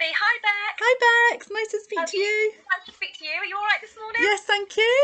everybody. Hi, Beck. Hi, Bex. Nice to speak How to are you. Nice to speak to you. Are you all right this morning? Yes, thank you.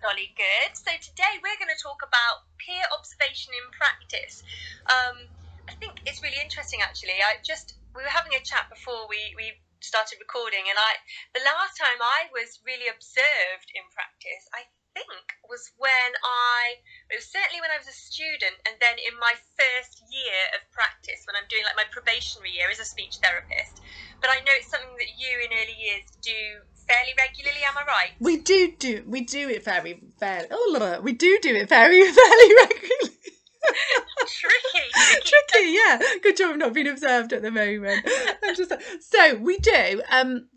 Jolly good. So today we're going to talk about peer observation in practice. Um, I think it's really interesting, actually. I just we were having a chat before we we started recording, and I the last time I was really observed in practice, I think was when I it was certainly when I was a student, and then in my first year of practice when I'm doing like my probationary year as a speech therapist. But I know it's something that you in early years do fairly regularly. Am I right? We do do we do it very very. Oh, la, we do do it very very regularly. tricky, tricky. Tricky, yeah. Good job of not being observed at the moment. Just so we do. Um,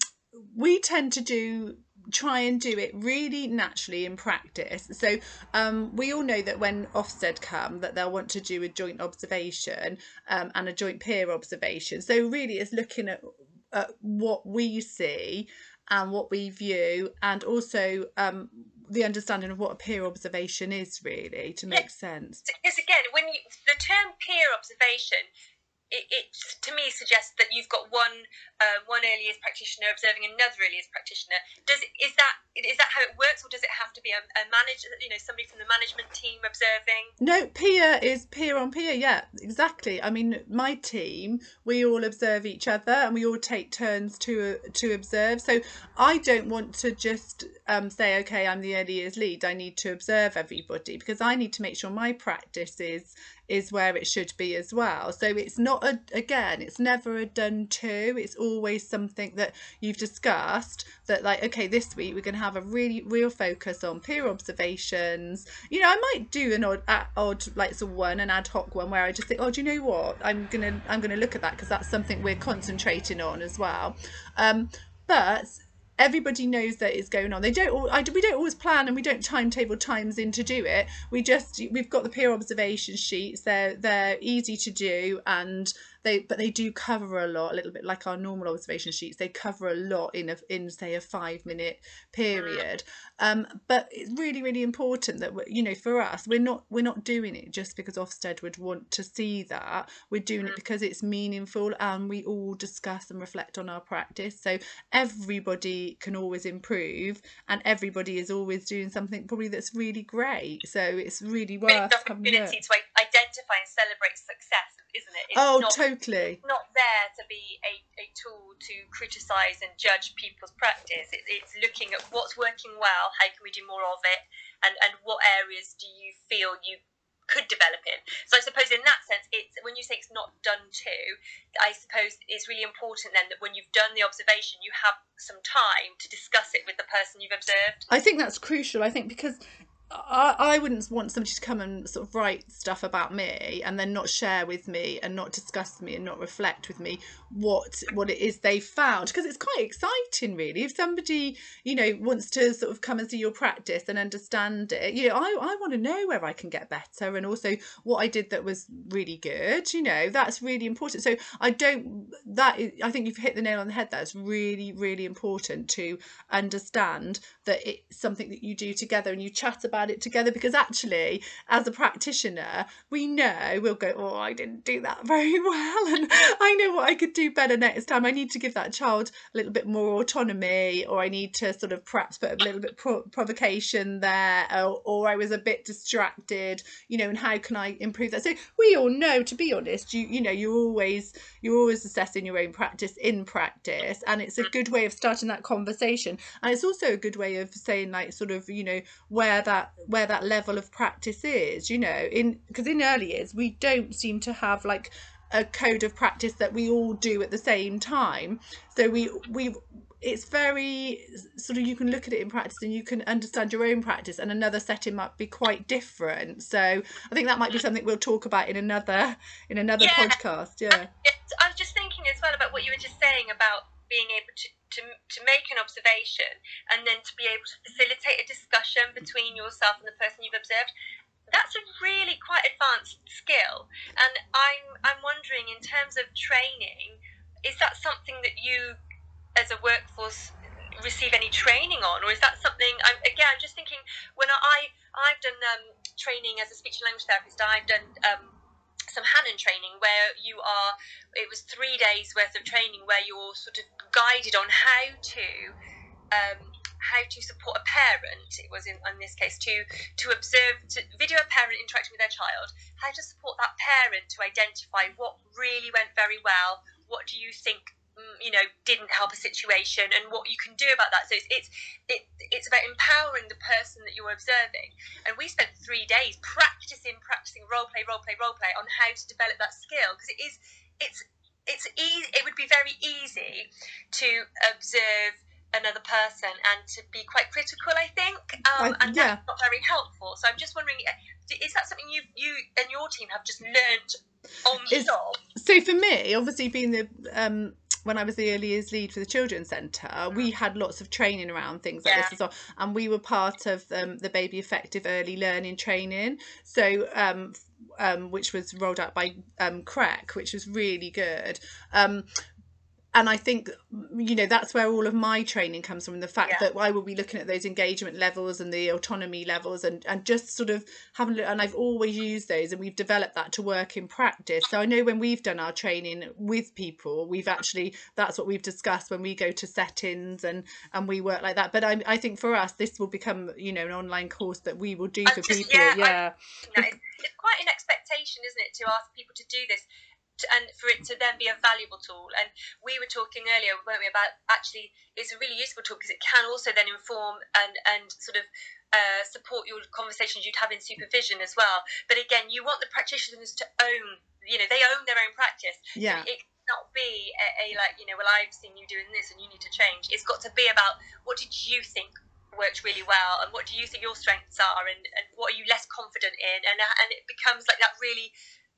we tend to do try and do it really naturally in practice. So um, we all know that when Ofsted come, that they'll want to do a joint observation um, and a joint peer observation. So really, it's looking at, at what we see and what we view, and also um, the understanding of what a peer observation is really to make sense. Because again, when you, the term peer observation, it, it to me suggests that you've got one uh, one early years practitioner observing another early years practitioner. Does is that is that how it works, or does it have to be a, a manager, you know, somebody from the management team observing? No, peer is peer on peer. Yeah, exactly. I mean, my team, we all observe each other and we all take turns to to observe. So I don't want to just um, say, okay, I'm the early years lead. I need to observe everybody because I need to make sure my practice is is where it should be as well. So it's not a again, it's never a done to. It's always something that you've discussed that like, okay, this week we're going to have a really real focus on peer observations. You know, I might do an odd, odd like of one, an ad hoc one where I just think, oh, do you know what? I'm gonna I'm gonna look at that because that's something we're concentrating on as well. Um, but everybody knows that it's going on. They don't. al- I, we don't always plan and we don't timetable times in to do it. We just we've got the peer observation sheets. They're they're easy to do and they but they do cover a lot. A little bit like our normal observation sheets. They cover a lot in a in say a five minute period. Um, but it's really really important that we- you know for us we're not we're not doing it just because Ofsted would want to see that. We're doing it because it's meaningful and we all discuss and reflect on our practice. So everybody can always improve and everybody is always doing something probably that's really great. So it's really worth a opportunity to identify and celebrate success, isn't it? It's Oh, not, totally. it's not there to be a, a tool to criticise and judge people's practice. It, it's looking at what's working well, how can we do more of it, and, and what areas do you feel you could develop in. So I suppose in that sense, it's when you say it's not done to, I suppose it's really important then that when you've done the observation, you have some time to discuss it with the person you've observed. I think that's crucial. I think because I, I wouldn't want somebody to come and sort of write stuff about me and then not share with me and not discuss me and not reflect with me what what it is they found. Because it's quite exciting really. If somebody you know wants to sort of come and see your practice and understand it you know I, I want to know where I can get better and also what I did that was really good you know that's really important. So I don't that is, I think you've hit the nail on the head. That's really really important to understand that it's something that you do together and you chat about it together because actually as a practitioner we know we'll go oh I didn't do that very well and I know what I could do better next time. I need to give that child a little bit more autonomy or I need to sort of perhaps put a little bit pro- provocation there or, or I was a bit distracted you know and how can I improve that? So we all know to be honest you you know you're always you're always assessing your own practice in practice and it's a good way of starting that conversation. And it's also a good way of saying like sort of you know where that where that level of practice is you know in because in early years we don't seem to have like a code of practice that we all do at the same time. So we we it's very sort of you can look at it in practice and you can understand your own practice and another setting might be quite different. So i think that might be something we'll talk about in another in another Yeah. podcast yeah. I was just thinking as well about what you were just saying about being able to, to, to make an observation and then to be able to facilitate a discussion between yourself and the person you've observed. That's a really quite advanced skill, and I'm I'm wondering in terms of training, is that something that you, as a workforce, receive any training on, or is that something? I'm, again, I'm just thinking when I I've done um, training as a speech and language therapist. I've done um, some Hanen training where you are it was three days worth of training where you're sort of guided on how to um, how to support a parent it was in, in this case to to observe to video a parent interacting with their child how to support that parent to identify what really went very well what do you think you know didn't help a situation and what you can do about that. So it's it's it, it's about empowering the person that you're observing. And we spent three days practicing practicing role play role play role play on how to develop that skill. Because it is it's it's easy it would be very easy to observe another person and to be quite critical i think. Um, I- and yeah. that's not very helpful. So i'm just wondering uh, is that something you you and your team have just learned on the job so for me obviously being the um when I was the early years lead for the children's centre, we had lots of training around things like Yeah. this as well, and we were part of um, the Baby Effective Early Learning Training, so um, um, which was rolled out by um, CREC, which was really good. Um, and I think you know that's where all of my training comes from the fact Yeah. that I will be looking at those engagement levels and the autonomy levels and and just sort of having a and I've always used those and we've developed that to work in practice. So I know when we've done our training with people we've actually that's what we've discussed when we go to settings and and we work like that. But I, I think for us this will become you know an online course that we will do I'm for just- people. yeah, yeah, I'm- you know, it's, it's quite an expectation, isn't it, to ask people to do this and for it to then be a valuable tool. And we were talking earlier, weren't we, about actually it's a really useful tool because it can also then inform and, and sort of uh, support your conversations you'd have in supervision as well. But again, you want the practitioners to own, you know, they own their own practice. yeah. It cannot be a, a like, you know, well, I've seen you doing this and you need to change. It's got to be about what did you think worked really well and what do you think your strengths are and, and what are you less confident in and, and it becomes like that really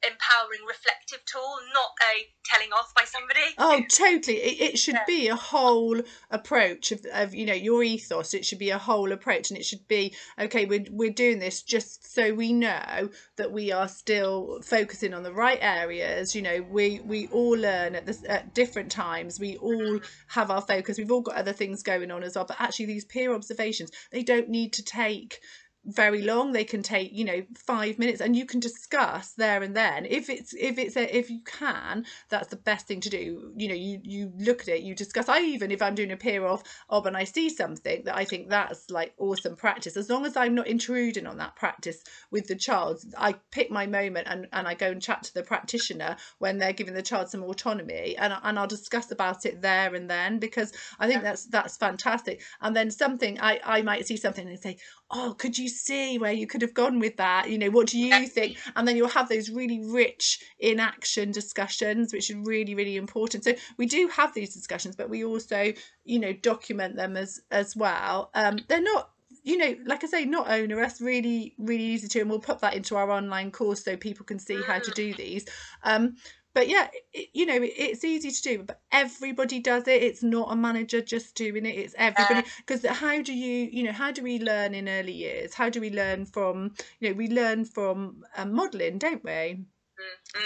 empowering reflective tool not a telling off by somebody Oh, totally. It, it should Yeah. be a whole approach of, of, you know, your ethos. It should be a whole approach, and it should be okay. We're we're doing this just so we know that we are still focusing on the right areas. You know, we we all learn at this at different times. We all mm-hmm. have our focus. We've all got other things going on as well. But actually, these peer observations they don't need to take very long they can take you know five minutes and you can discuss there and then. If it's if it's a, if you can that's the best thing to do. You know you you look at it you discuss. I even if i'm doing a peer off of and i see something that i think that's like awesome practice as long as i'm not intruding on that practice with the child i pick my moment and, and i go and chat to the practitioner when they're giving the child some autonomy and, and i'll discuss about it there and then because i think that's that's fantastic. And then something i i might see something and say oh could you see where you could have gone with that? You know what do you think? And then you'll have those really rich in action discussions which are really really important. So we do have these discussions but we also you know document them as as well. Um they're not you know like i say not onerous really really easy to and we'll put that into our online course so people can see how to do these. Um but yeah it, you know it, it's easy to do but everybody does it. It's not a manager just doing it it's everybody because how do you you know how do we learn in early years? How do we learn from you know we learn from um, modeling don't we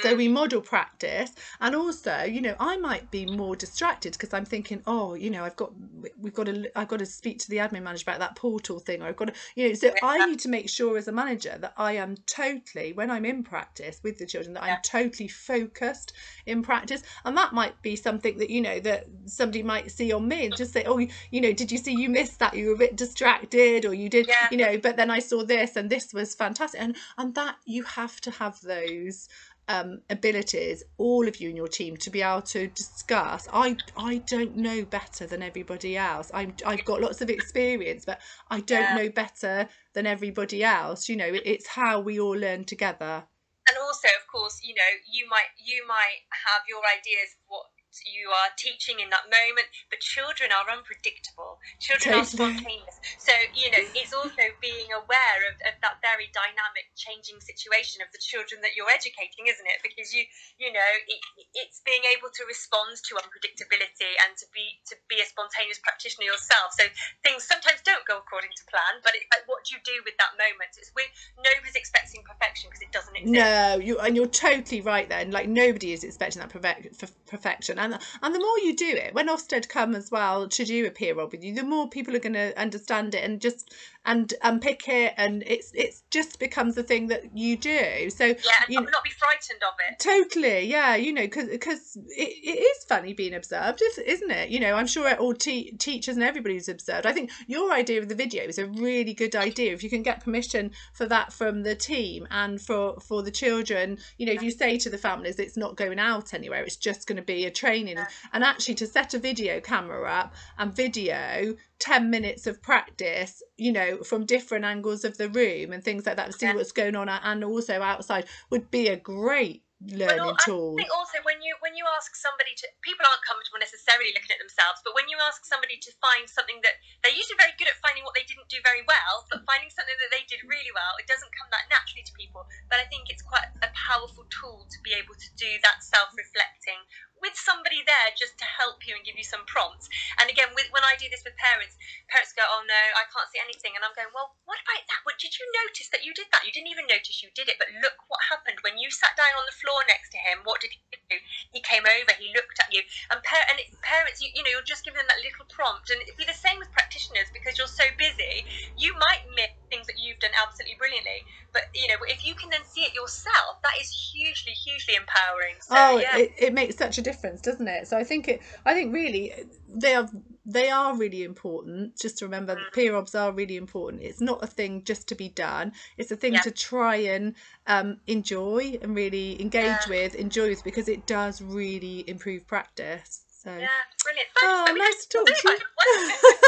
so mm. we model practice and also you know i might be more distracted because i'm thinking oh you know i've got we've got to i've got to speak to the admin manager about that portal thing or i've got to you know so i need to make sure as a manager that i am totally when i'm in practice with the children that Yeah. i'm totally focused in practice and that might be something that you know that somebody might see on me and just say oh you know did you see you missed that you were a bit distracted or you did Yeah. you know but then i saw this and this was fantastic and and that you have to have those um, abilities, all of you in your team, to be able to discuss. I I don't know better than everybody else. I'm I've got lots of experience, but I don't Yeah. know better than everybody else. You know, it's how we all learn together. and also of course you know you might you might have your ideas of what you are teaching in that moment but children are unpredictable. Children are spontaneous. So you know it's also being aware of, of that very dynamic changing situation of the children that you're educating isn't it? Because you you know it, it's being able to respond to unpredictability and to be to be a spontaneous practitioner yourself. So things sometimes don't go according to plan but it's like what do you do with that moment? It's we nobody's expecting perfection because it doesn't exist. No, you and you're totally right then. Like nobody is expecting that perfec- f- perfection, and and the more you do it, when Ofsted come as well to do a peer roll with you, the more people are going to understand it and just and unpick it and it's it's just becomes a thing that you do. So yeah and you, not be frightened of it. Totally yeah you know because because it, it is funny being observed isn't it? You know i'm sure all te- teachers and everybody's observed. I think your idea of the video is a really good idea. If you can get permission for that from the team and for for the children you know if you say to the families it's not going out anywhere it's just going to be a training yeah. and actually to set a video camera up and video 10 minutes of practice you know from different angles of the room and things like that to see yeah. what's going on and also outside would be a great learning but tool. I think also when you when you ask somebody to people aren't comfortable necessarily looking at themselves, but when you ask somebody to find something that they're usually very good at finding what they didn't do very well, but finding something that they did really well, it doesn't come that naturally to people. But I think it's quite a powerful tool to be able to do that self-reflecting with somebody there just to help you and give you some prompts. And again, with, when I do this with parents, parents go, "Oh no, I can't see anything," and I'm going, "Well, what about that? What did you notice that you did that? You didn't even notice you did it, but look what happened when you sat down on the floor next to him. What did he do? He came over, he looked at you, and, par- and parents, you, you know, you're just giving them that little prompt, and it'd be the same with practitioners because you're so busy, you might miss things that you've done absolutely brilliantly, but you know, if you can then see it yourself, that is hugely, hugely empowering. So, oh, yeah. it, it makes such a difference, doesn't it? So I think it. I think really they are they are really important. Just to remember, mm. peer obs are really important. It's not a thing just to be done. It's a thing yeah. to try and um, enjoy and really engage yeah. with, enjoy with, because it does really improve practice. So yeah, brilliant. Thanks. Oh, nice to talk to you.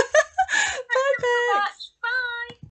Bye, Bye.